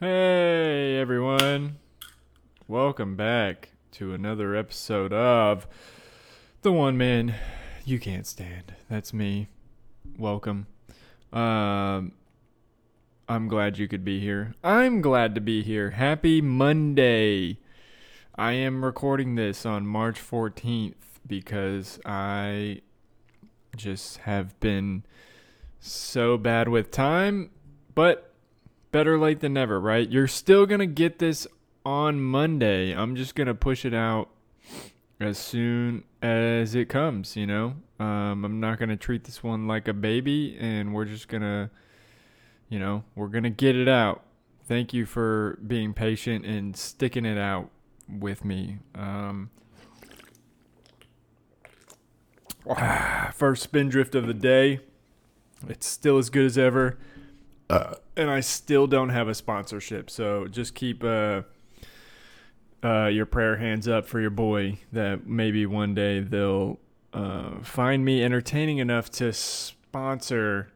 Hey everyone. Welcome back to another episode of The One Man You Can't Stand. That's me. Welcome. Um I'm glad you could be here. I'm glad to be here. Happy Monday. I am recording this on March 14th because I just have been so bad with time, but better late than never, right? You're still going to get this on Monday. I'm just going to push it out as soon as it comes, you know? Um, I'm not going to treat this one like a baby, and we're just going to, you know, we're going to get it out. Thank you for being patient and sticking it out with me. Um, first spindrift of the day. It's still as good as ever. Uh, and I still don't have a sponsorship. So just keep uh, uh, your prayer hands up for your boy that maybe one day they'll uh, find me entertaining enough to sponsor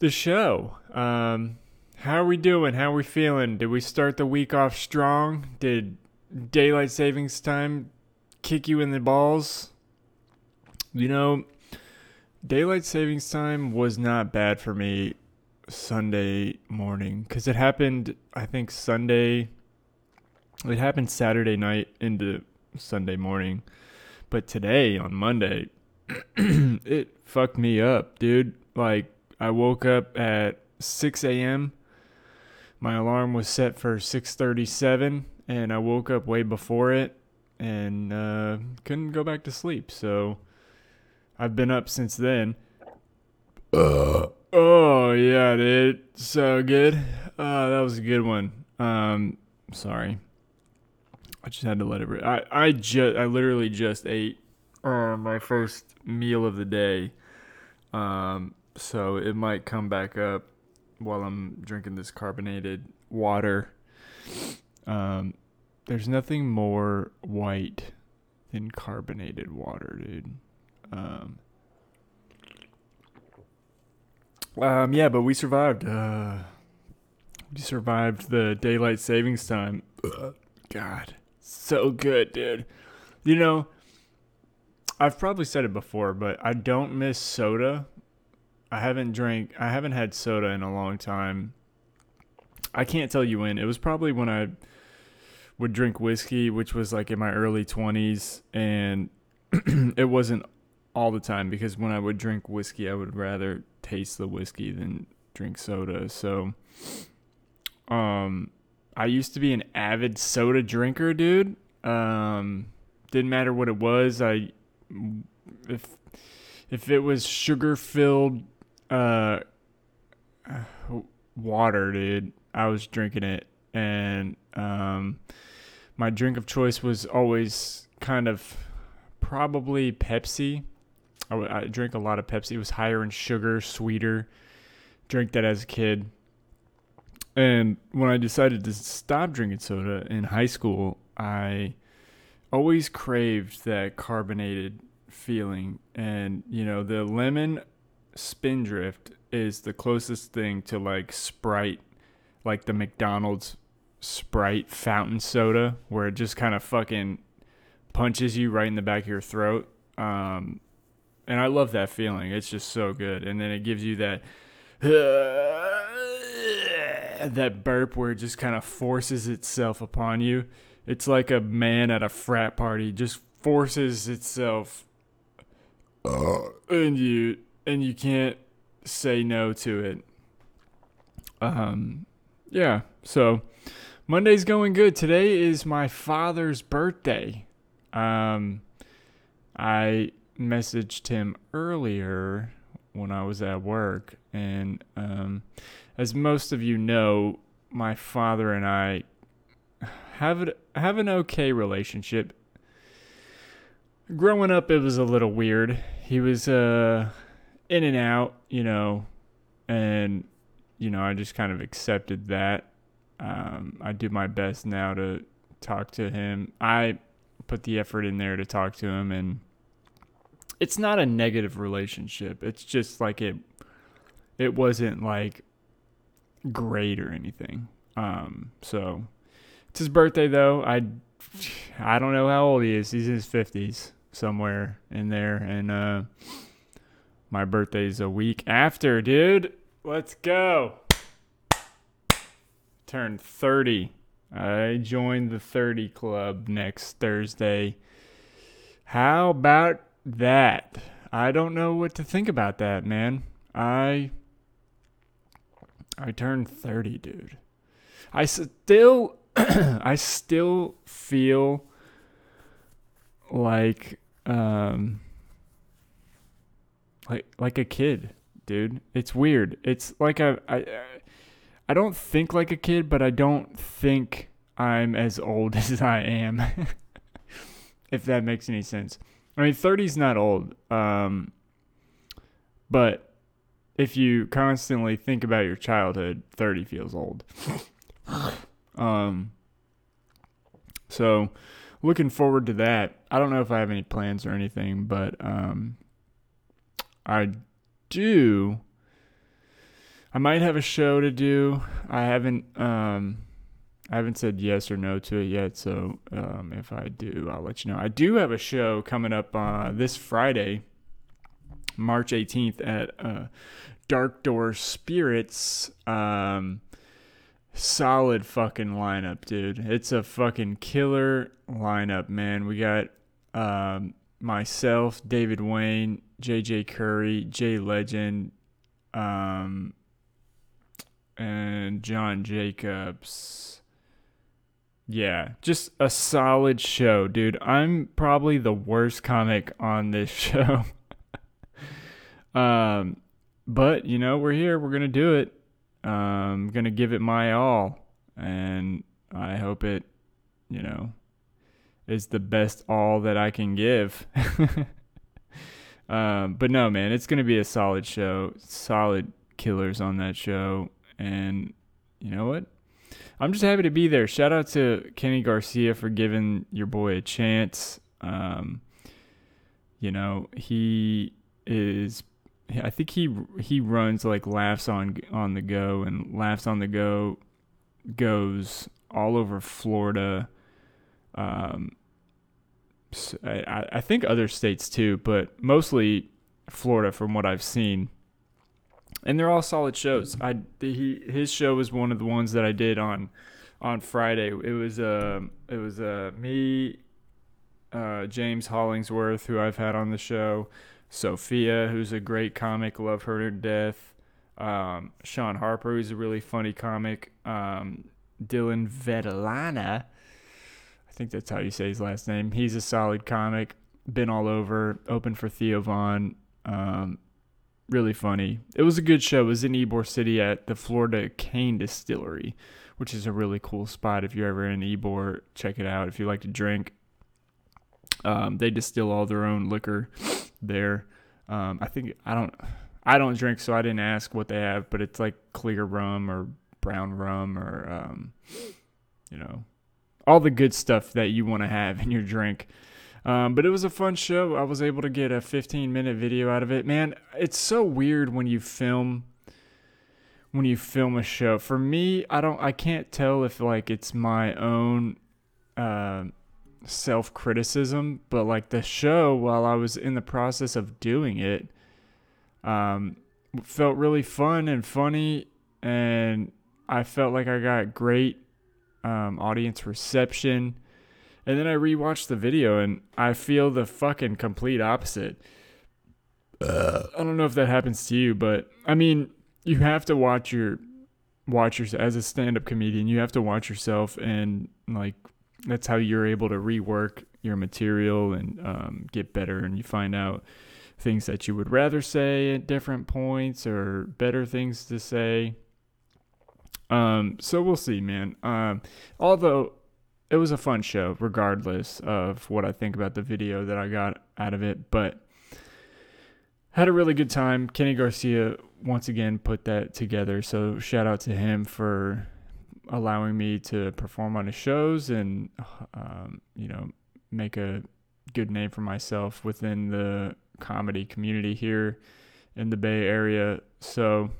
the show. Um, how are we doing? How are we feeling? Did we start the week off strong? Did daylight savings time kick you in the balls? You know, daylight savings time was not bad for me Sunday morning because it happened, I think, Sunday. It happened Saturday night into Sunday morning. But today, on Monday, it fucked me up, dude. Like, I woke up at 6 a.m. My alarm was set for 6:37, and I woke up way before it, and uh, couldn't go back to sleep. So I've been up since then. Uh. Oh yeah, dude. So good. Uh, that was a good one. Um, sorry. I just had to let it. Re- I I just I literally just ate uh, my first meal of the day. Um, so it might come back up while I'm drinking this carbonated water. Um, there's nothing more white than carbonated water, dude. Um, um, yeah, but we survived. Uh, we survived the daylight savings time. Ugh, God, so good, dude. You know, I've probably said it before, but I don't miss soda. I haven't drank. I haven't had soda in a long time. I can't tell you when. It was probably when I would drink whiskey, which was like in my early 20s, and it wasn't all the time because when I would drink whiskey, I would rather taste the whiskey than drink soda. So, um, I used to be an avid soda drinker, dude. Um, didn't matter what it was. I if if it was sugar filled uh water, dude, I was drinking it, and um, my drink of choice was always kind of probably Pepsi. I, drank a lot of Pepsi. It was higher in sugar, sweeter. Drank that as a kid. And when I decided to stop drinking soda in high school, I always craved that carbonated feeling. And, you know, the lemon spindrift is the closest thing to like Sprite, like the McDonald's Sprite fountain soda, where it just kind of fucking punches you right in the back of your throat. Um, and I love that feeling. It's just so good. And then it gives you that that burp where it just kind of forces itself upon you. It's like a man at a frat party just forces itself and you and you can't say no to it. Um yeah, so Monday's going good. Today is my father's birthday. Um I messaged him earlier when I was at work, and um, as most of you know, my father and I have have an okay relationship. Growing up, it was a little weird. He was uh, in and out, you know, and you know I just kind of accepted that. Um, I do my best now to talk to him. I put the effort in there to talk to him and it's not a negative relationship. It's just like it it wasn't like great or anything. Um, so it's his birthday though. I I don't know how old he is. He's in his fifties somewhere in there, and uh, my birthday's a week after, dude. Let's go. Turn thirty. I joined the thirty club next Thursday. How about that? I don't know what to think about that, man. I I turned 30, dude. I still I still feel like um like like a kid, dude. It's weird. It's like I I I don't think like a kid, but I don't think I'm as old as I am. if that makes any sense. I mean, 30's not old. Um but if you constantly think about your childhood, 30 feels old. um, so looking forward to that. I don't know if I have any plans or anything, but um, I do. I might have a show to do. I haven't um, I haven't said yes or no to it yet, so um, if I do, I'll let you know. I do have a show coming up uh, this Friday March 18th at uh, Dark Door Spirits. Um, solid fucking lineup, dude. It's a fucking killer lineup, man. We got um, myself, David Wayne, JJ Curry, Jay Legend, um, and John Jacobs. Yeah, just a solid show, dude. I'm probably the worst comic on this show. Um, but you know, we're here. We're gonna do it. Um, gonna give it my all, and I hope it, you know, is the best all that I can give. um, but no, man, it's gonna be a solid show. Solid killers on that show, and you know what? I'm just happy to be there. Shout out to Kenny Garcia for giving your boy a chance. Um, you know, he is I think he he runs like laughs on on the go and laughs on the go goes all over Florida. Um, I, I think other states too, but mostly Florida from what I've seen. And they're all solid shows. I he his show was one of the ones that I did on on Friday. It was uh it was uh me, uh James Hollingsworth, who I've had on the show, Sophia, who's a great comic, love her to death. Um, Sean Harper, who's a really funny comic. Um, Dylan Vedalana, I think that's how you say his last name. He's a solid comic, been all over, open for Theo Von. Um, really funny. It was a good show. It was in Ybor City at the Florida Cane Distillery, which is a really cool spot. If you're ever in Ybor, check it out. If you like to drink, um, they distill all their own liquor there. Um, I think I don't I don't drink, so I didn't ask what they have, but it's like clear rum or brown rum or um, you know all the good stuff that you want to have in your drink. Um, but it was a fun show. I was able to get a 15 minute video out of it. Man, it's so weird when you film when you film a show. For me, I don't I can't tell if like it's my own uh, self criticism, but like the show, while I was in the process of doing it, um, felt really fun and funny, and I felt like I got great um, audience reception. And then I rewatched the video, and I feel the fucking complete opposite. Uh, I don't know if that happens to you, but I mean, you have to watch your watch your as a stand-up comedian. You have to watch yourself and like that's how you're able to rework your material and um, get better and you find out things that you would rather say at different points or better things to say um, so we'll see man um, although it was a fun show regardless of what i think about the video that i got out of it but had a really good time kenny garcia once again put that together so shout out to him for allowing me to perform on his shows and um, you know make a good name for myself within the comedy community here in the Bay Area. So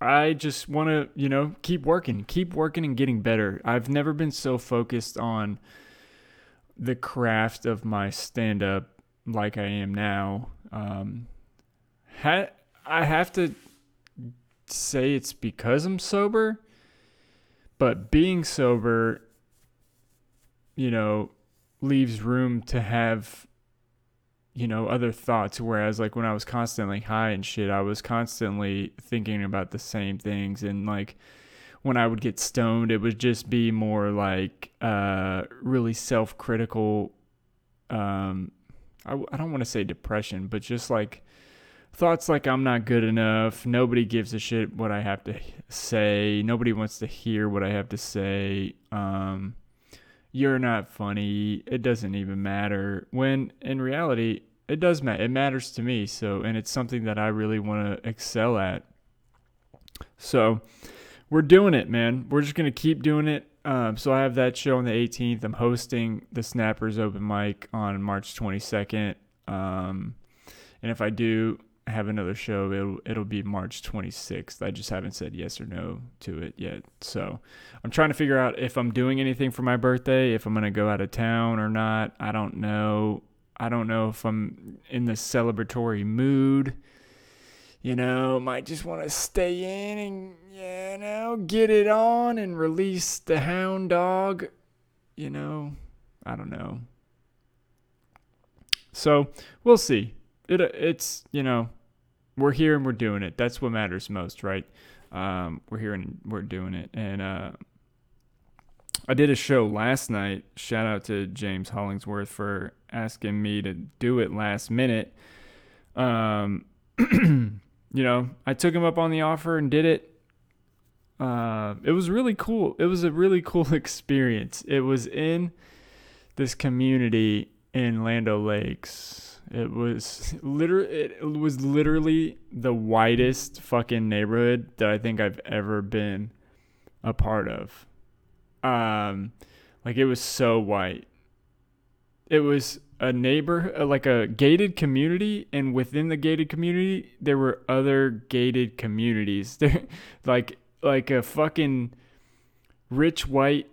I just want to, you know, keep working, keep working and getting better. I've never been so focused on the craft of my stand up like I am now. Um, ha- I have to say it's because I'm sober, but being sober, you know, leaves room to have you know other thoughts whereas like when i was constantly high and shit i was constantly thinking about the same things. And like when i would get stoned it would just be more like uh really self-critical um i, I don't want to say depression but just like thoughts like i'm not good enough. Nobody gives a shit what i have to say. Nobody wants to hear what i have to say. Um you're not funny. It doesn't even matter. When in reality, it does matter. It matters to me. So, and it's something that I really want to excel at. So, we're doing it, man. We're just gonna keep doing it. Um, so I have that show on the 18th. I'm hosting the Snappers Open Mic on March 22nd. Um, and if I do, have another show, it'll it'll be March 26th. I just haven't said yes or no to it yet. So I'm trying to figure out if I'm doing anything for my birthday, if I'm gonna go out of town or not. I don't know. I don't know if I'm in the celebratory mood. You know, might just want to stay in and you know get it on and release the hound dog. You know, I don't know. So we'll see. It it's you know we're here and we're doing it. That's what matters most, right? Um, we're here and we're doing it. And uh, I did a show last night. Shout out to James Hollingsworth for asking me to do it last minute. Um, you know, I took him up on the offer and did it. Uh, it was really cool. It was a really cool experience. It was in this community in Land Lakes it was literally it was literally the whitest fucking neighborhood that I think I've ever been a part of. Um like it was so white. It was a neighbor uh, like a gated community and within the gated community there were other gated communities. There like like a fucking rich white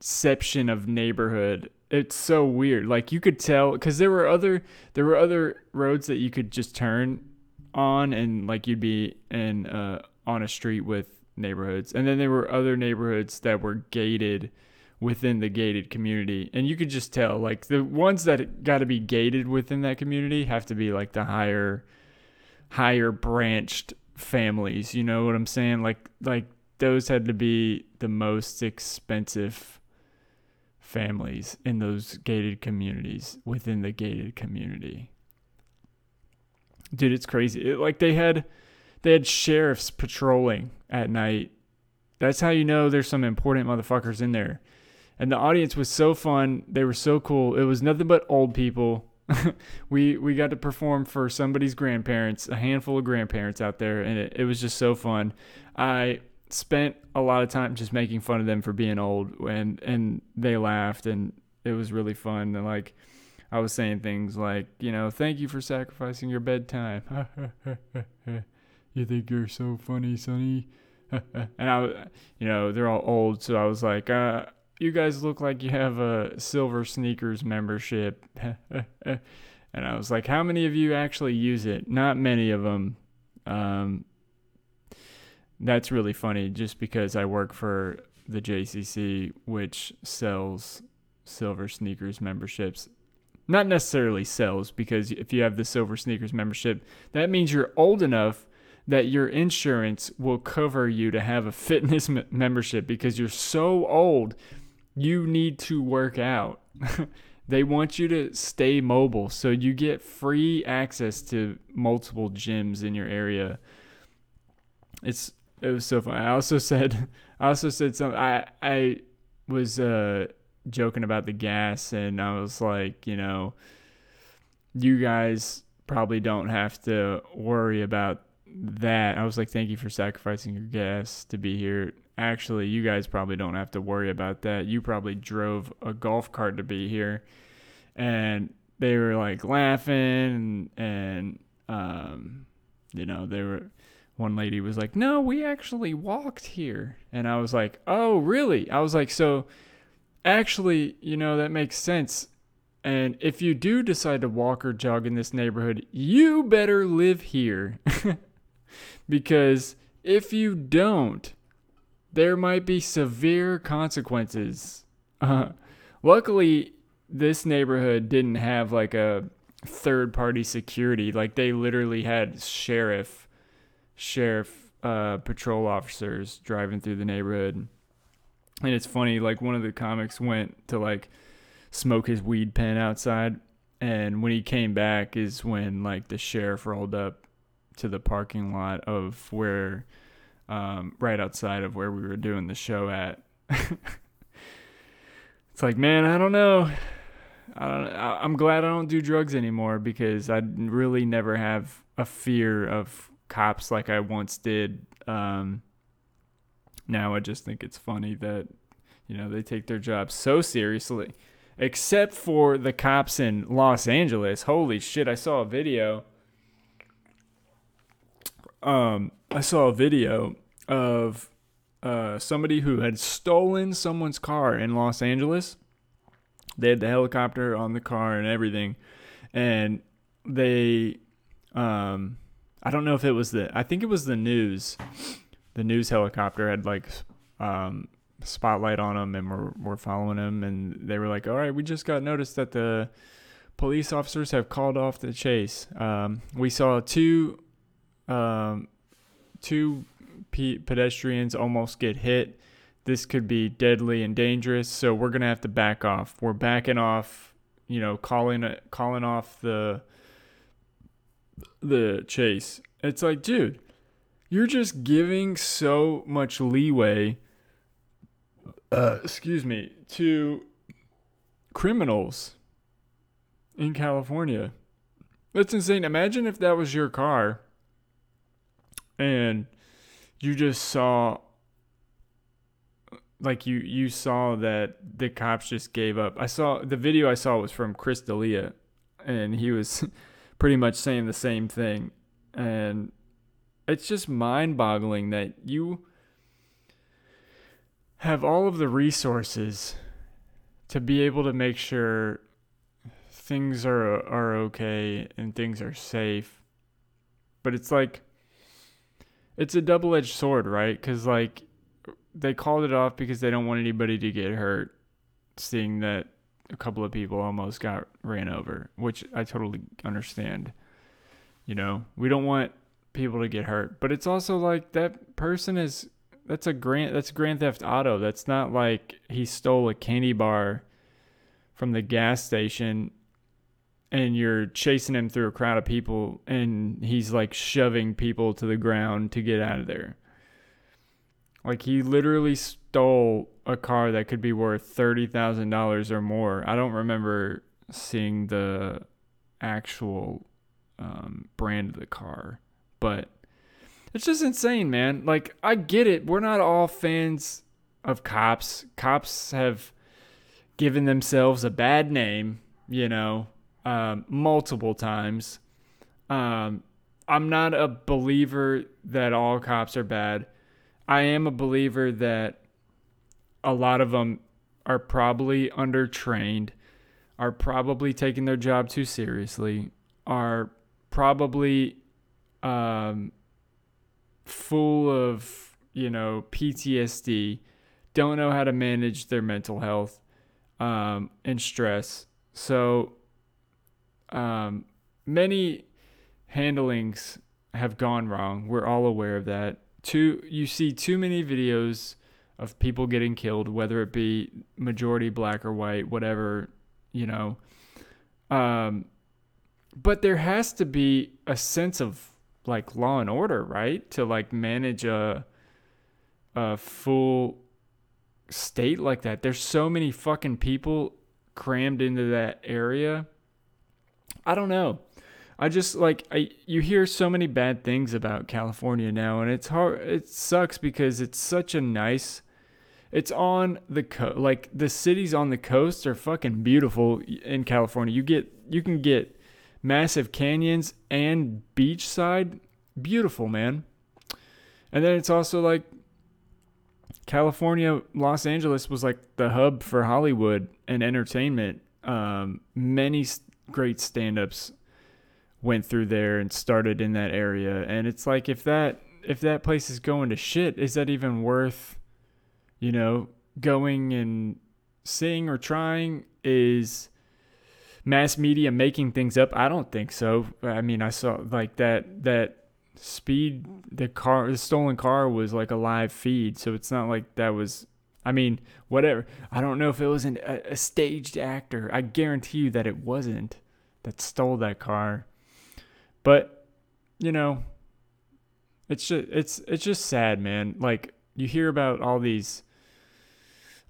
section of neighborhood it's so weird. Like you could tell because there were other there were other roads that you could just turn on and like you'd be in uh, on a street with neighborhoods, and then there were other neighborhoods that were gated within the gated community, and you could just tell like the ones that got to be gated within that community have to be like the higher higher branched families. You know what I'm saying? Like like those had to be the most expensive families in those gated communities within the gated community. Dude, it's crazy. It, like they had they had sheriffs patrolling at night. That's how you know there's some important motherfuckers in there. And the audience was so fun. They were so cool. It was nothing but old people. we we got to perform for somebody's grandparents, a handful of grandparents out there, and it, it was just so fun. I spent a lot of time just making fun of them for being old and and they laughed and it was really fun and like I was saying things like, you know, thank you for sacrificing your bedtime. you think you're so funny, Sonny? and I, you know, they're all old, so I was like, uh, you guys look like you have a silver sneakers membership. and I was like, how many of you actually use it? Not many of them. Um, that's really funny just because I work for the JCC, which sells silver sneakers memberships. Not necessarily sells, because if you have the silver sneakers membership, that means you're old enough that your insurance will cover you to have a fitness m- membership because you're so old, you need to work out. they want you to stay mobile, so you get free access to multiple gyms in your area. It's it was so funny. I also said, I also said something. I I was uh, joking about the gas, and I was like, you know, you guys probably don't have to worry about that. I was like, thank you for sacrificing your gas to be here. Actually, you guys probably don't have to worry about that. You probably drove a golf cart to be here, and they were like laughing and, and um, you know, they were one lady was like, "No, we actually walked here." And I was like, "Oh, really?" I was like, "So actually, you know, that makes sense. And if you do decide to walk or jog in this neighborhood, you better live here." because if you don't, there might be severe consequences. Uh, luckily, this neighborhood didn't have like a third party security. Like they literally had sheriff, sheriff, uh, patrol officers driving through the neighborhood. And it's funny, like one of the comics went to like smoke his weed pen outside, and when he came back is when like the sheriff rolled up to the parking lot of where, um, right outside of where we were doing the show at. it's like, man, I don't know. I don't. I'm glad I don't do drugs anymore because I really never have a fear of cops like I once did. Um, now I just think it's funny that you know they take their job so seriously, except for the cops in Los Angeles. Holy shit! I saw a video. Um, I saw a video of uh, somebody who had stolen someone's car in Los Angeles they had the helicopter on the car and everything, and they, um, I don't know if it was the, I think it was the news. The news helicopter had like, um, spotlight on them, and we're we're following them, and they were like, "All right, we just got noticed that the police officers have called off the chase. Um, we saw two, um, two pedestrians almost get hit." this could be deadly and dangerous, so we're gonna have to back off. We're backing off, you know, calling calling off the the chase. It's like, dude, you're just giving so much leeway. Uh, excuse me, to criminals in California. That's insane. Imagine if that was your car and you just saw like you you saw that the cops just gave up. I saw the video I saw was from Chris D'Elia, and he was pretty much saying the same thing. And it's just mind-boggling that you have all of the resources to be able to make sure things are are okay and things are safe. But it's like it's a double-edged sword, right? Cuz like they called it off because they don't want anybody to get hurt, seeing that a couple of people almost got ran over, which I totally understand. You know, we don't want people to get hurt, but it's also like that person is that's a grand that's grand theft auto. That's not like he stole a candy bar from the gas station and you're chasing him through a crowd of people and he's like shoving people to the ground to get out of there. Like he literally stole a car that could be worth thirty thousand dollars or more. I don't remember seeing the actual um, brand of the car, but it's just insane, man. Like I get it. We're not all fans of cops. Cops have given themselves a bad name, you know, um, multiple times. Um, I'm not a believer that all cops are bad. I am a believer that a lot of them are probably undertrained, are probably taking their job too seriously, are probably um, full of, you know, PTSD, don't know how to manage their mental health um, and stress. So, um, many handlings have gone wrong. We're all aware of that too you see too many videos of people getting killed, whether it be majority black or white, whatever, you know. Um, but there has to be a sense of like law and order, right? To like manage a a full state like that. There's so many fucking people crammed into that area. I don't know. I just like I you hear so many bad things about California now and it's hard it sucks because it's such a nice it's on the co- like the cities on the coast are fucking beautiful in California. You get you can get massive canyons and beachside beautiful, man. And then it's also like California, Los Angeles was like the hub for Hollywood and entertainment. Um, many great stand-ups went through there and started in that area, and it's like if that if that place is going to shit, is that even worth, you know, going and seeing or trying? Is mass media making things up? I don't think so. I mean, I saw like that that speed the car the stolen car was like a live feed so it's not like that was i mean whatever i don't know if it was an, a, a staged actor i guarantee you that it wasn't that stole that car but you know it's just it's it's just sad man like you hear about all these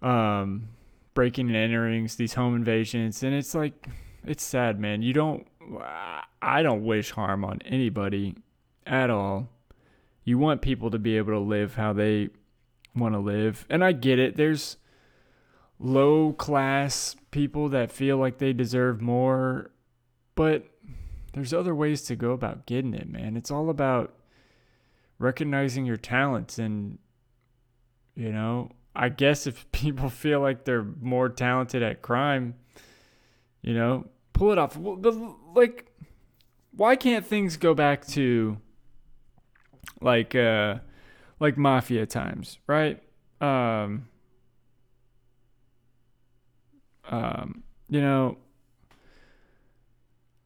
um breaking and enterings these home invasions and it's like it's sad man you don't i don't wish harm on anybody at all. You want people to be able to live how they want to live. And I get it. There's low class people that feel like they deserve more, but there's other ways to go about getting it, man. It's all about recognizing your talents and you know, I guess if people feel like they're more talented at crime, you know, pull it off. Like why can't things go back to like uh like mafia times, right? Um um you know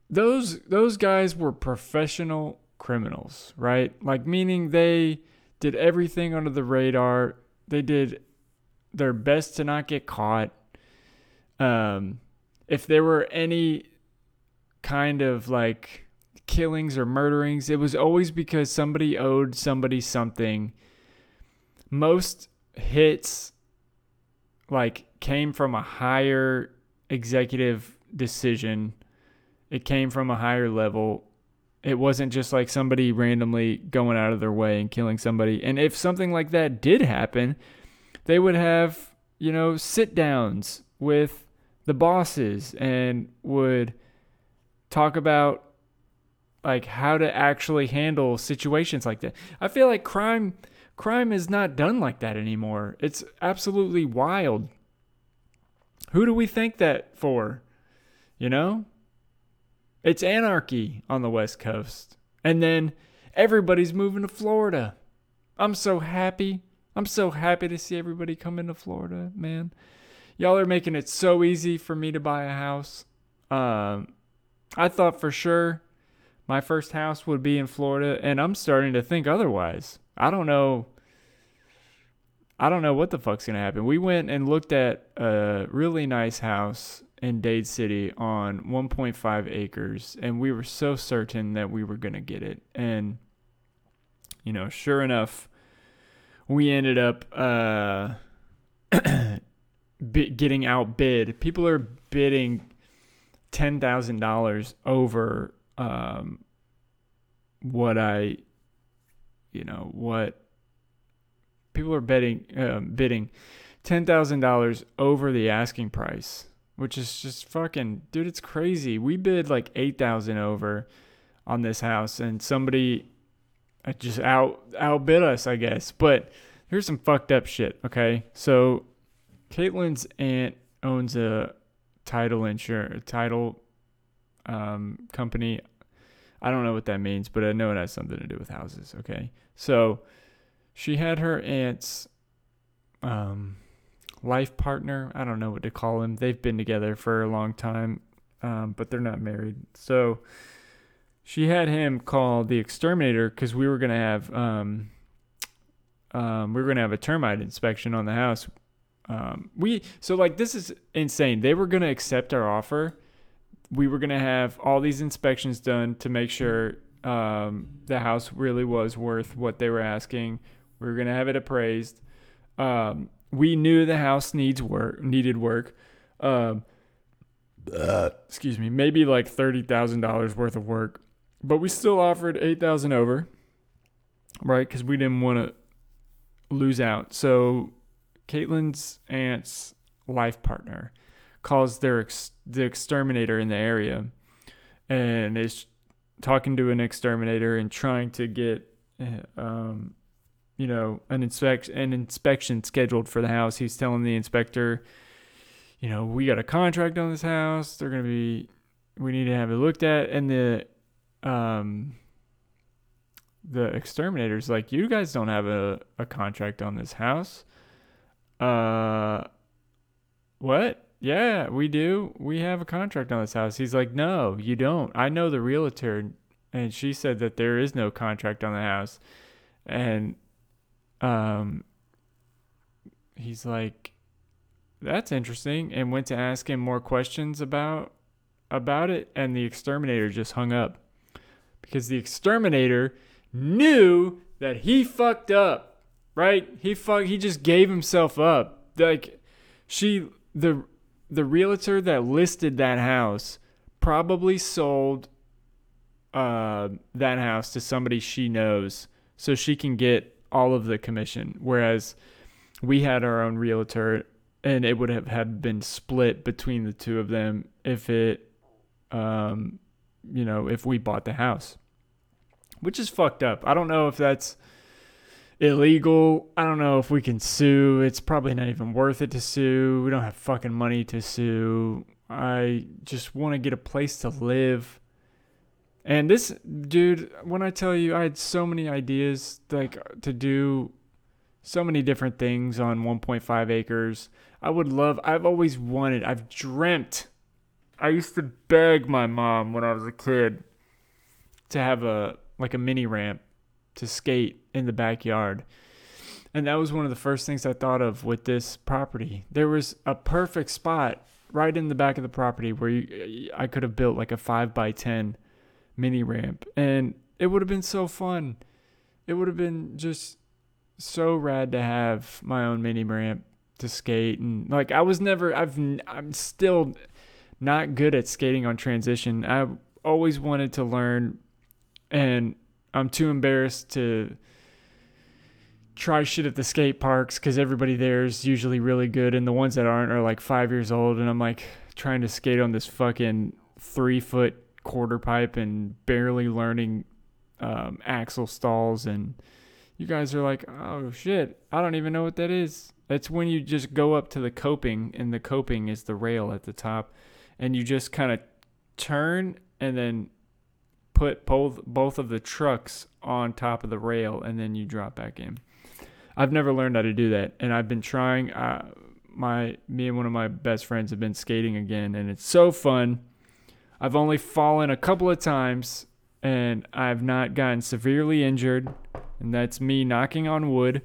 those those guys were professional criminals, right? Like meaning they did everything under the radar. They did their best to not get caught. Um if there were any kind of like killings or murderings, it was always because somebody owed somebody something. Most hits like came from a higher executive decision. It came from a higher level. It wasn't just like somebody randomly going out of their way and killing somebody. And if something like that did happen, they would have, you know, sit downs with the bosses and would talk about like how to actually handle situations like that. I feel like crime crime is not done like that anymore. It's absolutely wild. Who do we think that for? You know? It's anarchy on the West Coast. And then everybody's moving to Florida. I'm so happy. I'm so happy to see everybody come into Florida, man. Y'all are making it so easy for me to buy a house. Um, I thought for sure my first house would be in Florida, and I'm starting to think otherwise. I don't know. I don't know what the fuck's gonna happen. We went and looked at a really nice house in Dade City on 1.5 acres, and we were so certain that we were gonna get it. And you know, sure enough, we ended up uh, getting outbid. People are bidding ten thousand dollars over um, what I, you know, what people are betting, um, bidding ten thousand dollars over the asking price, which is just fucking, dude. It's crazy. We bid like eight thousand over on this house, and somebody just out outbid us, I guess. But here's some fucked up shit. Okay, so Caitlin's aunt owns a title insurance title um, company I don't know what that means, but I know it has something to do with houses. Okay. So she had her aunt's um, life partner. I don't know what to call him. They've been together for a long time, um, but they're not married. So she had him call the exterminator because we were going to have. Um, um, we were gonna have a termite inspection on the house. Um, we so like this is insane. They were gonna accept our offer, we were going to have all these inspections done to make sure um, the house really was worth what they were asking. We were going to have it appraised. Um, we knew the house needs work, needed work. Um, uh, excuse me, maybe like thirty thousand dollars worth of work, but we still offered eight thousand over, right? Because we didn't want to lose out. So, Caitlin's aunt's life partner calls their ex- the exterminator in the area and is talking to an exterminator and trying to get um, you know, an inspection an inspection scheduled for the house. He's telling the inspector, you know, we got a contract on this house. They're gonna be, we need to have it looked at, and the, um, the exterminator's like, you guys don't have a, a contract on this house. Uh, what? Yeah, we do. We have a contract on this house. He's like, no, you don't. I know the realtor, and she said that there is no contract on the house, and um, he's like, that's interesting, and went to ask him more questions about about it, and the exterminator just hung up because the exterminator knew that he fucked up, right? He fuck he just gave himself up. Like she the the realtor that listed that house probably sold uh, that house to somebody she knows so she can get all of the commission whereas we had our own realtor and it would have had been split between the two of them if it um you know if we bought the house which is fucked up. I don't know if that's illegal. I don't know if we can sue. It's probably not even worth it to sue. We don't have fucking money to sue. I just want to get a place to live. And this dude when i tell you i had so many ideas like to do so many different things on 1.5 acres. I would love, I've always wanted, I've dreamt. I used to beg my mom when I was a kid to have a, like a mini ramp to skate in the backyard. And that was one of the first things I thought of with this property. There was a perfect spot right in the back of the property where you, I could have built like a 5 by 10 mini ramp. And it would have been so fun. It would have been just so rad to have my own mini ramp to skate and like I was never I've I'm still not good at skating on transition. I always wanted to learn and I'm too embarrassed to try shit at the skate parks cuz everybody there is usually really good and the ones that aren't are like 5 years old and I'm like trying to skate on this fucking 3 foot quarter pipe and barely learning um, axle stalls and you guys are like, "Oh shit, I don't even know what that is." That's when you just go up to the coping, and the coping is the rail at the top, and you just kind of turn and then put both both of the trucks on top of the rail, and then you drop back in. I've never learned how to do that, and I've been trying. Uh, my me and one of my best friends have been skating again, and it's so fun. I've only fallen a couple of times, and I've not gotten severely injured, and that's me knocking on wood.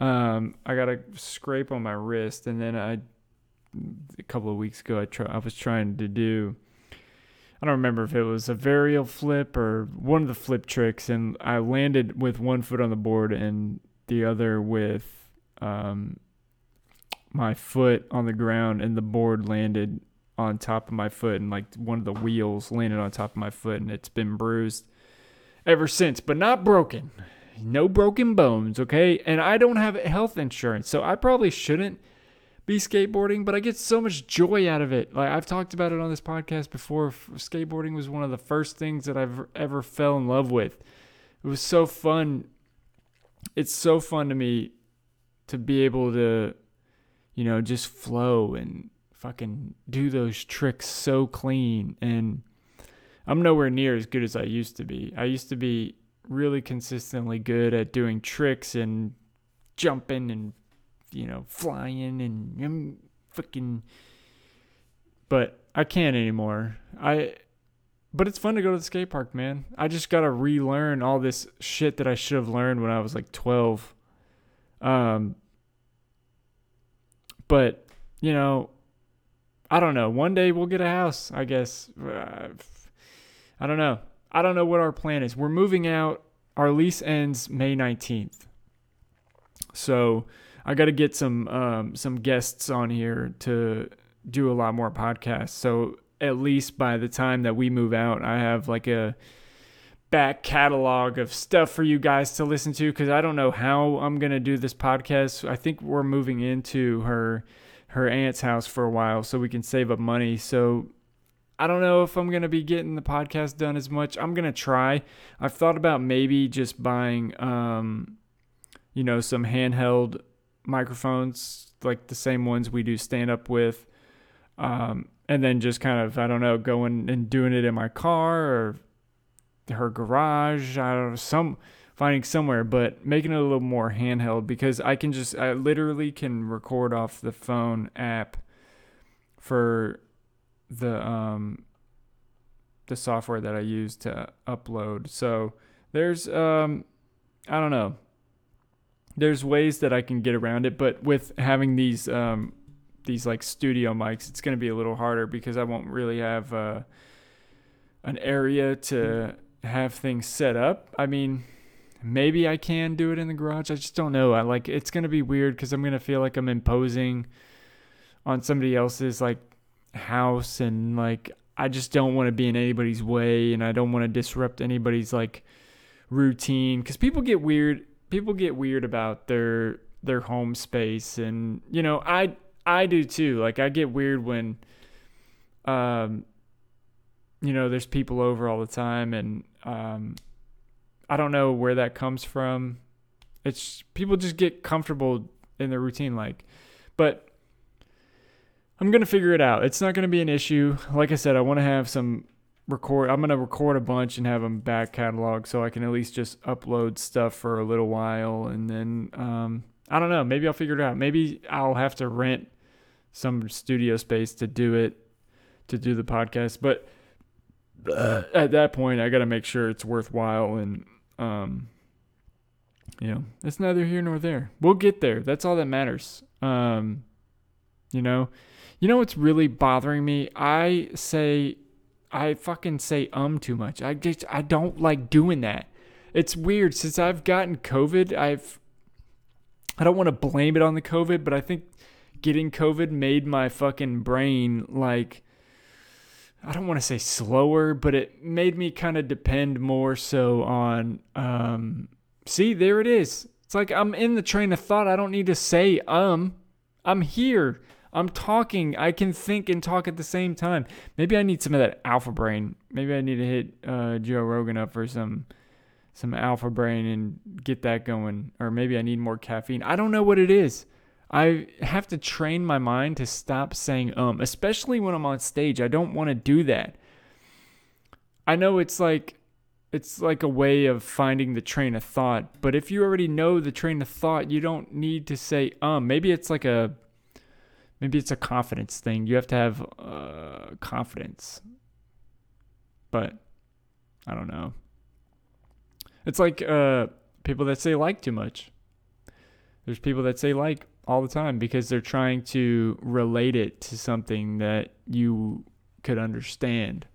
Um, I got a scrape on my wrist, and then I a couple of weeks ago I try I was trying to do. I don't remember if it was a varial flip or one of the flip tricks, and I landed with one foot on the board and the other with um, my foot on the ground, and the board landed on top of my foot, and like one of the wheels landed on top of my foot, and it's been bruised ever since, but not broken no broken bones, okay? And I don't have health insurance, so I probably shouldn't be skateboarding, but I get so much joy out of it. Like I've talked about it on this podcast before. Skateboarding was one of the first things that I've ever fell in love with. It was so fun. It's so fun to me to be able to, you know, just flow and fucking do those tricks so clean. And I'm nowhere near as good as I used to be. I used to be really consistently good at doing tricks and jumping and you know flying and um, freaking but I can't anymore. I but it's fun to go to the skate park, man. I just got to relearn all this shit that I should have learned when I was like 12. Um but you know, I don't know. One day we'll get a house, I guess. Uh, I don't know. I don't know what our plan is. We're moving out. Our lease ends May 19th. So I got to get some um, some guests on here to do a lot more podcasts. So at least by the time that we move out, I have like a back catalog of stuff for you guys to listen to because I don't know how I'm gonna do this podcast. I think we're moving into her her aunt's house for a while so we can save up money. So I don't know if I'm going to be getting the podcast done as much. I'm going to try. I've thought about maybe just buying um, you know, some handheld microphones, like the same ones we do stand up with. Um, and then just kind of, I don't know, going and doing it in my car or her garage. I don't know, some finding somewhere, but making it a little more handheld because I can just, I literally can record off the phone app for the, um, the software that I use to upload. So there's, um, I don't know. There's ways that I can get around it, but with having these, um, these like studio mics, it's going to be a little harder because I won't really have, uh, an area to have things set up. I mean, maybe I can do it in the garage. I just don't know. I like it's going to be weird cuz I'm going to feel like I'm imposing on somebody else's like house and like I just don't want to be in anybody's way and I don't want to disrupt anybody's like routine cuz people get weird people get weird about their their home space and you know I I do too. Like I get weird when um you know there's people over all the time and um I don't know where that comes from. It's people just get comfortable in their routine like but I'm to figure it out. It's not to be an issue. Like I said, I want to have some record I'm going to record a bunch and have them back catalog so I can at least just upload stuff for a little while and then um I don't know, maybe I'll figure it out. Maybe I'll have to rent some studio space to do it to do the podcast, but uh, at that point I got to make sure it's worthwhile and um you know, it's neither here nor there. We'll get there. That's all that matters. Um you know, you know what's really bothering me? I say I fucking say um too much. I just I don't like doing that. It's weird since I've gotten COVID. I've I don't want to blame it on the COVID, but I think getting COVID made my fucking brain like I don't want to say slower, but it made me kind of depend more so on um see, there it is. It's like I'm in the train of thought. I don't need to say um. I'm here. I'm talking. I can think and talk at the same time. Maybe I need some of that alpha brain. Maybe I need to hit uh, Joe Rogan up for some some alpha brain and get that going. Or maybe I need more caffeine. I don't know what it is. I have to train my mind to stop saying um, especially when I'm on stage. I don't want to do that. I know it's like it's like a way of finding the train of thought, but if you already know the train of thought, you don't need to say um. Maybe it's like a maybe it's a confidence thing. You have to have uh, confidence, but I don't know. It's like uh, people that say like too much. There's people that say like all the time because they're trying to relate it to something that you could understand.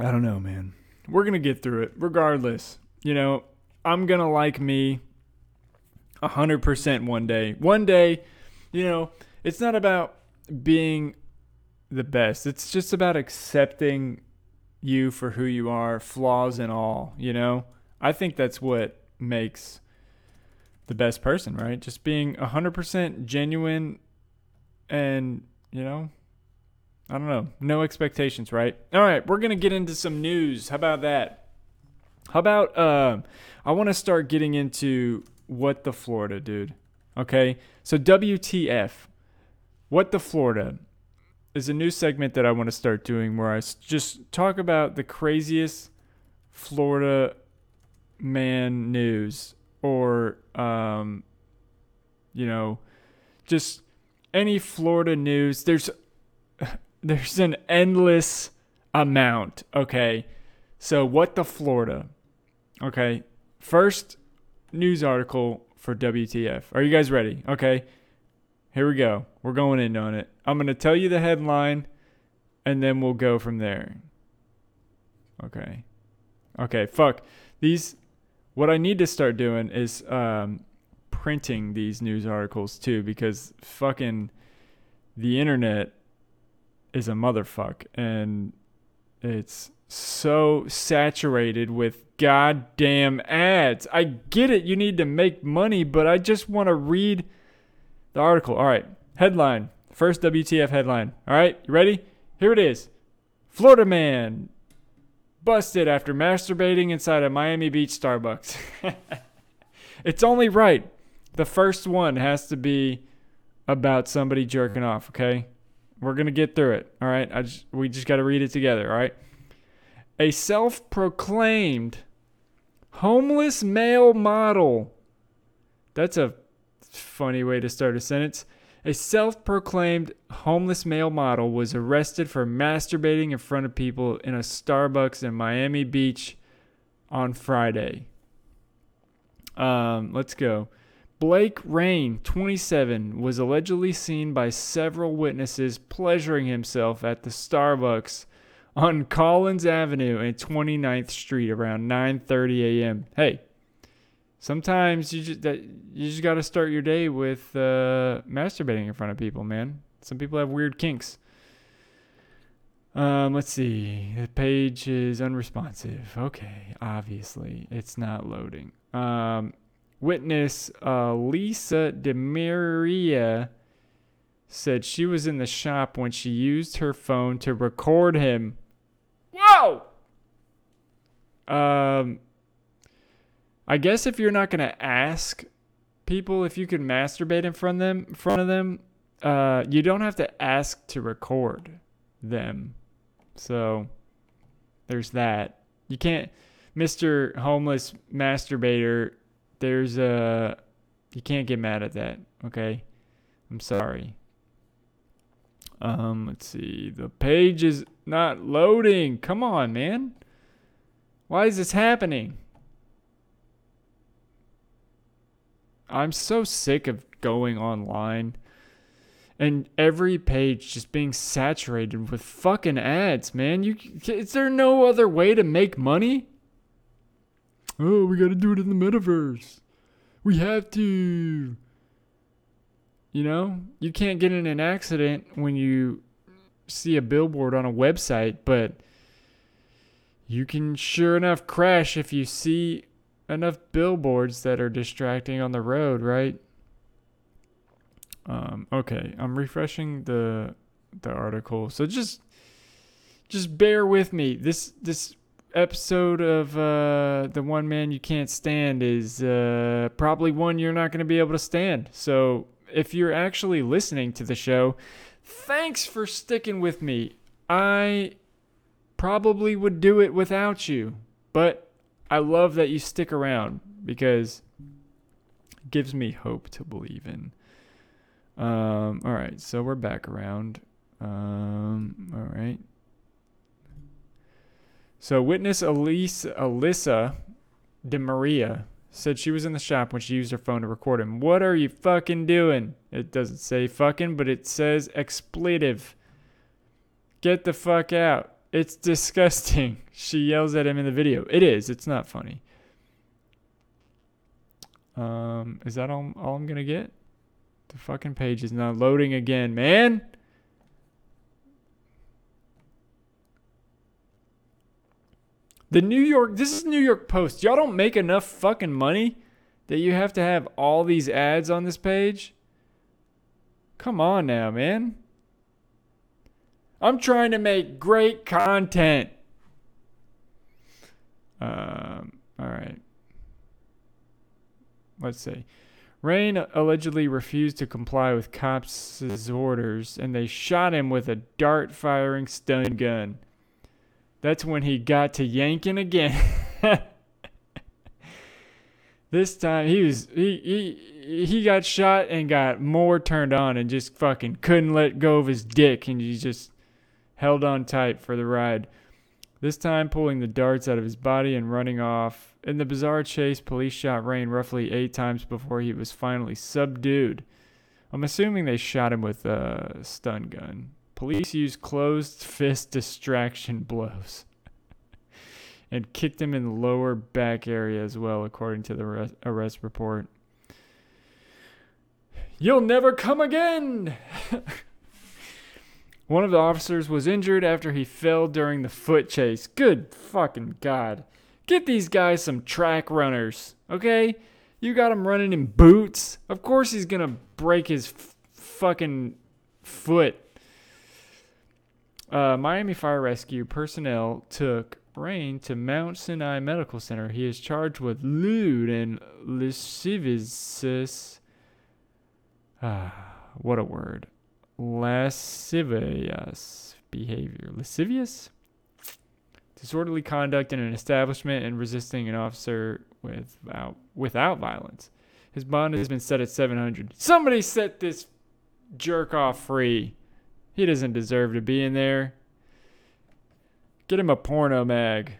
I don't know, man. We're going to get through it regardless. You know, I'm going to like me 100% one day. One day, you know, it's not about being the best. It's just about accepting you for who you are, flaws and all, you know? I think that's what makes the best person, right? Just being 100% genuine and, you know, I don't know, no expectations, right? All right, we're going to get into some news. How about that? How about uh, I want to start getting into what the Florida, dude. Okay? So WTF. What the Florida is a new segment that I want to start doing where I just talk about the craziest Florida man news or um you know just any Florida news there's there's an endless amount okay so what the Florida okay first news article for WTF are you guys ready? Okay. Here we go. We're going in on it. I'm going to tell you the headline and then we'll go from there. Okay. Okay fuck. These what I need to start doing is um, printing these news articles too, because fucking the internet is a motherfuck, and it's so saturated with goddamn ads. I get it, you need to make money, but I just want to read the article. All right, headline. First WTF headline. All right, you ready? Here it is. Florida man busted after masturbating inside a Miami Beach Starbucks. it's only right. The first one has to be about somebody jerking off, okay? We're going to get through it, all right? I just, we just got to read it together, all right? A self proclaimed homeless male model. That's a funny way to start a sentence. A self proclaimed homeless male model was arrested for masturbating in front of people in a Starbucks in Miami Beach on Friday. Um, let's go. Blake Rain, 27, was allegedly seen by several witnesses pleasuring himself at the Starbucks on Collins Avenue and 29th Street around 9:30 a.m. Hey, sometimes you just that you just got to start your day with uh, masturbating in front of people, man. Some people have weird kinks. Um, let's see. The page is unresponsive. Okay, obviously it's not loading. Um, witness uh, Lisa DeMaria said she was in the shop when she used her phone to record him Whoa! Um, I guess if you're not gonna ask people if you can masturbate in front of them, in front of them, uh, you don't have to ask to record them. So there's that. You can't, Mr. Homeless Masturbator. There's a, you can't get mad at that. Okay, I'm sorry. Um, let's see. The page is not loading. Come on, man. Why is this happening? I'm so sick of going online and every page just being saturated with fucking ads, man. You is there no other way to make money? Oh, we got to do it in the metaverse. We have to. You know, you can't get in an accident when you see a billboard on a website, but you can sure enough crash if you see enough billboards that are distracting on the road, right? Um, okay, I'm refreshing the the article. So just just bear with me. This this episode of uh, the one man you can't stand is uh, probably one you're not going to be able to stand. So if you're actually listening to the show, thanks for sticking with me. I probably would do it without you, but I love that you stick around because it gives me hope to believe in. Um, all right, so we're back around. Um, all right. So witness Elise, Alyssa DeMaria said she was in the shop when she used her phone to record him. What are you fucking doing? It doesn't say fucking, but it says expletive. Get the fuck out. It's disgusting. She yells at him in the video. It is. It's not funny. Um, is that all, all I'm gonna get? The fucking page is not loading again, man. The New York, this is New York Post. Y'all don't make enough fucking money that you have to have all these ads on this page? Come on now, man. I'm trying to make great content. Um, all right. Let's see. Rain allegedly refused to comply with cops' orders, and they shot him with a dart firing stun gun. That's when he got to yanking again. this time he was he he he got shot and got more turned on and just fucking couldn't let go of his dick and he just held on tight for the ride. This time pulling the darts out of his body and running off. In the bizarre chase, police shot Rain roughly eight times before he was finally subdued. I'm assuming they shot him with a stun gun. Police used closed fist distraction blows and kicked him in the lower back area as well, according to the arrest report. You'll never come again! One of the officers was injured after he fell during the foot chase. Good fucking God. Get these guys some track runners, okay? You got him running in boots. Of course he's to break his f- fucking foot uh, Miami Fire Rescue personnel took Rain to Mount Sinai Medical Center. He is charged with lewd and lascivious. Ah, what a word. Lascivious behavior. Lascivious? Disorderly conduct in an establishment and resisting an officer without, without violence. His bond has been set at 700. Somebody set this jerk off free. He doesn't deserve to be in there. Get him a porno mag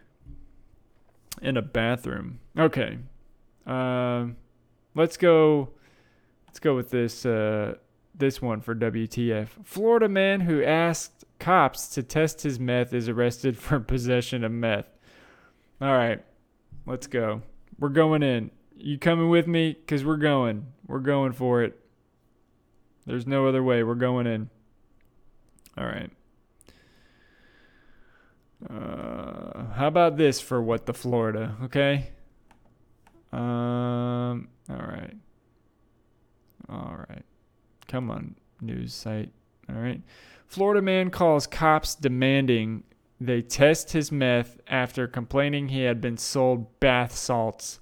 in a bathroom. Okay. Um, let's go. Let's go with this. Uh, this one for WTF. Florida man who asked cops to test his meth is arrested for possession of meth. All right, let's go. We're going in. You coming with me? Cause we're going. We're going for it. There's no other way. We're going in. All right. Uh, how about this for what the Florida? Okay. Um. All right. All right. Come on, news site. All right. Florida man calls cops demanding they test his meth after complaining he had been sold bath salts,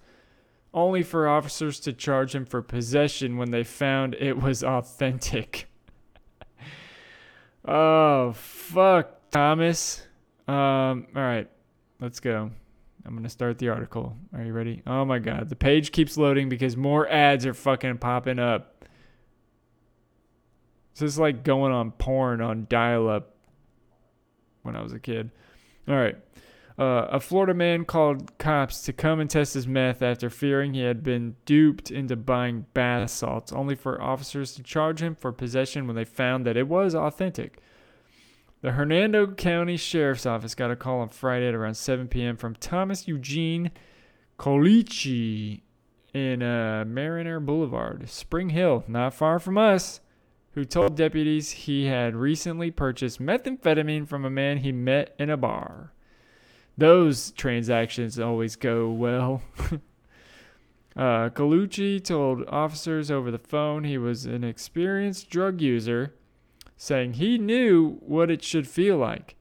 only for officers to charge him for possession when they found it was authentic. Oh, fuck, Thomas. Um, all right, let's go. I'm to start the article. Are you ready? Oh my God. The page keeps loading because more ads are fucking popping up. This is like going on porn on dial up when I was a kid. All right. Uh, a Florida man called cops to come and test his meth after fearing he had been duped into buying bath salts, only for officers to charge him for possession when they found that it was authentic. The Hernando County Sheriff's Office got a call on Friday at around 7 p.m. from Thomas Eugene Colucci in uh, Mariner Boulevard, Spring Hill, not far from us, who told deputies he had recently purchased methamphetamine from a man he met in a bar. Those transactions always go well. uh, Colucci told officers over the phone he was an experienced drug user saying he knew what it should feel like.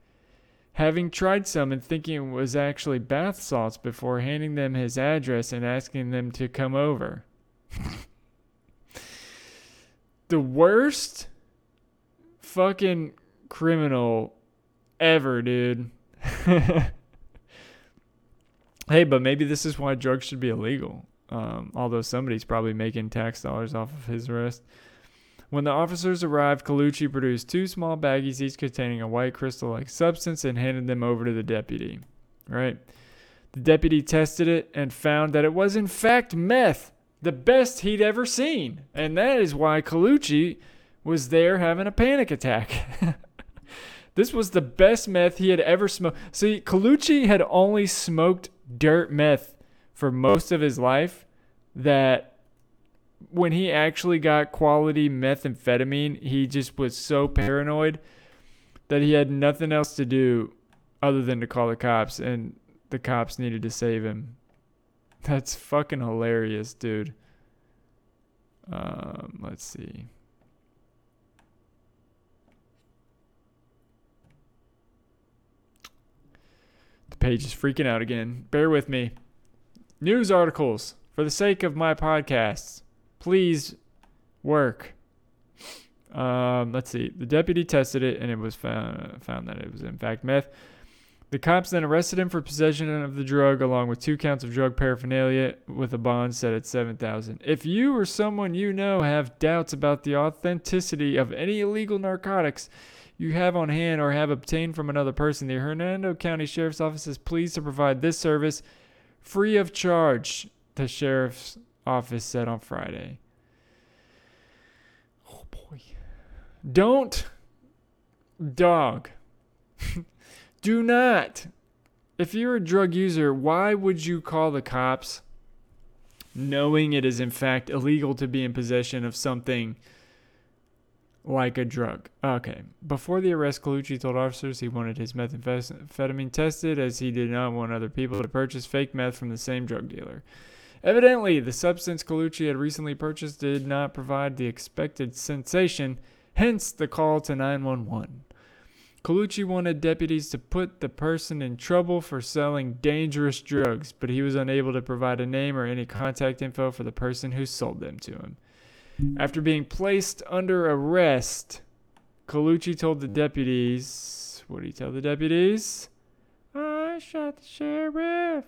Having tried some and thinking it was actually bath salts before handing them his address and asking them to come over. the worst fucking criminal ever, dude. hey, but maybe this is why drugs should be illegal. Um, although somebody's probably making tax dollars off of his arrest. When the officers arrived, Colucci produced two small baggies, each containing a white crystal like substance, and handed them over to the deputy. Right? The deputy tested it and found that it was, in fact, meth, the best he'd ever seen. And that is why Colucci was there having a panic attack. this was the best meth he had ever smoked. See, Colucci had only smoked dirt meth for most of his life that when he actually got quality methamphetamine, he just was so paranoid that he had nothing else to do other than to call the cops, and the cops needed to save him. That's fucking hilarious, dude. Um, let's see. The page is freaking out again. Bear with me. News articles for the sake of my podcasts please work. Um, let's see. The deputy tested it, and it was found, found that it was in fact meth. The cops then arrested him for possession of the drug, along with two counts of drug paraphernalia, with a bond set at seven thousand. If you or someone you know have doubts about the authenticity of any illegal narcotics you have on hand or have obtained from another person, the Hernando County Sheriff's Office is pleased to provide this service free of charge. The sheriff's office said on Friday. Oh boy. Don't, dog, do not. If you're a drug user, why would you call the cops knowing it is in fact illegal to be in possession of something like a drug? Okay. Before the arrest, Colucci told officers he wanted his methamphetamine tested as he did not want other people to purchase fake meth from the same drug dealer. Evidently, the substance Colucci had recently purchased did not provide the expected sensation, hence the call to 911. Colucci wanted deputies to put the person in trouble for selling dangerous drugs, but he was unable to provide a name or any contact info for the person who sold them to him. After being placed under arrest, Colucci told the deputies, what did he tell the deputies? I shot the sheriff.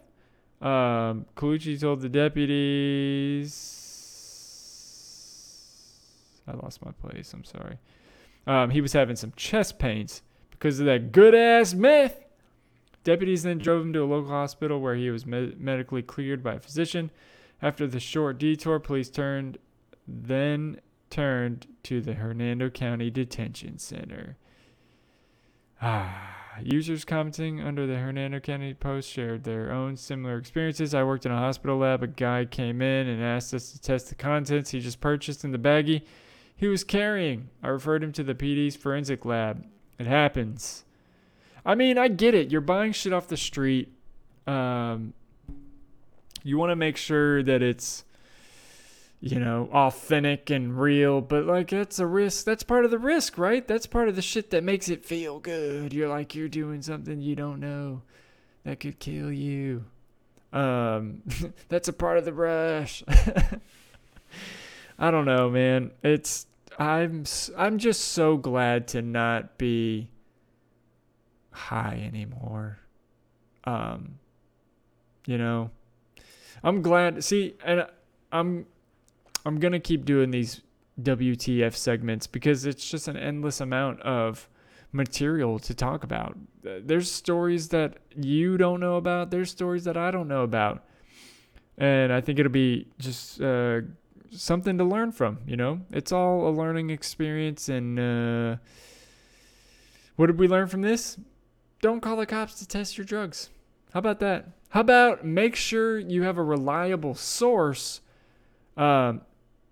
Um, Colucci told the deputies. I lost my place. I'm sorry. Um, he was having some chest pains because of that good ass meth. Deputies then drove him to a local hospital where he was med- medically cleared by a physician. After the short detour, police turned then turned to the Hernando County Detention Center. Ah. Users commenting under the Hernando County Post shared their own similar experiences. I worked in a hospital lab. A guy came in and asked us to test the contents he just purchased in the baggie he was carrying. I referred him to the PD's forensic lab. It happens. I mean, I get it. You're buying shit off the street. Um, you want to make sure that it's, you know, authentic and real, but like that's a risk. That's part of the risk, right? That's part of the shit that makes it feel good. You're like you're doing something you don't know that could kill you. Um, that's a part of the rush. I don't know, man. It's I'm I'm just so glad to not be high anymore. Um, you know, I'm glad. See, and I'm I'm gonna keep doing these WTF segments because it's just an endless amount of material to talk about. There's stories that you don't know about. There's stories that I don't know about, and I think it'll be just uh, something to learn from. You know, it's all a learning experience. And uh, what did we learn from this? Don't call the cops to test your drugs. How about that? How about make sure you have a reliable source? Um,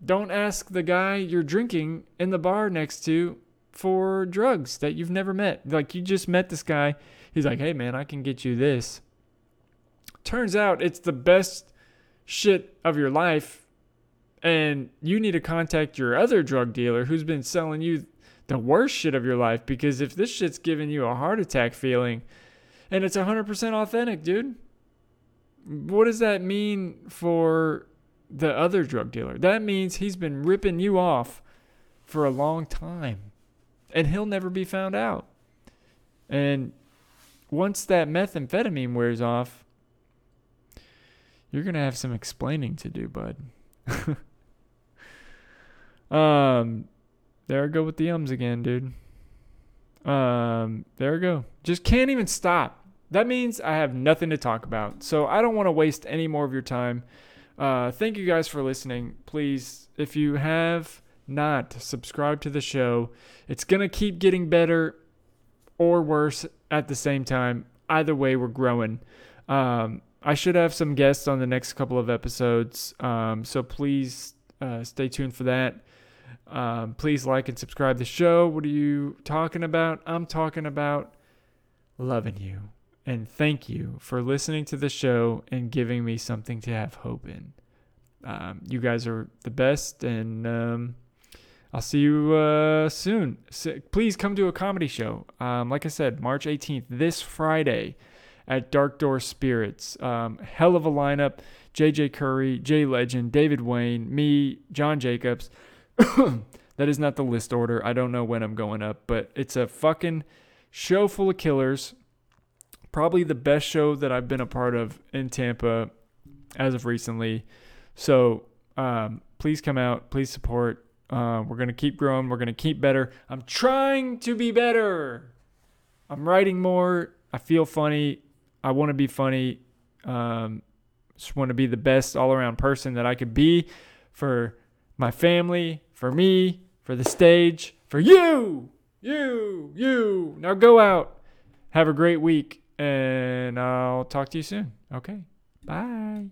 don't ask the guy you're drinking in the bar next to for drugs that you've never met. Like you just met this guy. He's like, hey man, I can get you this. Turns out it's the best shit of your life and you need to contact your other drug dealer who's been selling you the worst shit of your life because if this shit's giving you a heart attack feeling and it's 100% authentic, dude, what does that mean for the other drug dealer? That means he's been ripping you off for a long time and he'll never be found out. And once that methamphetamine wears off, you're going to have some explaining to do, bud. Um, there I go with the ums again, dude. Um, there I go. Just can't even stop. That means I have nothing to talk about. So I don't want to waste any more of your time. Uh, thank you guys for listening. Please, if you have not subscribed to the show, it's going to keep getting better or worse at the same time. Either way, we're growing. Um, I should have some guests on the next couple of episodes. Um, so please uh, stay tuned for that. Um, please like and subscribe the show. What are you talking about? I'm talking about loving you. And thank you for listening to the show and giving me something to have hope in. Um, you guys are the best, and um, I'll see you uh, soon. So please come to a comedy show. Um, like I said, March 18th, this Friday at Dark Door Spirits. Um, hell of a lineup. JJ Curry, Jay Legend, David Wayne, me, John Jacobs. that is not the list order. I don't know when I'm going up, but it's a fucking show full of killers. Probably the best show that I've been a part of in Tampa as of recently. So um, please come out. Please support. Uh, we're to keep growing. We're to keep better. I'm trying to be better. I'm writing more. I feel funny. I want to be funny. Um, just want to be the best all around person that I could be for my family, for me, for the stage, for you, you, you. Now go out. Have a great week, and I'll talk to you soon. Okay. Bye.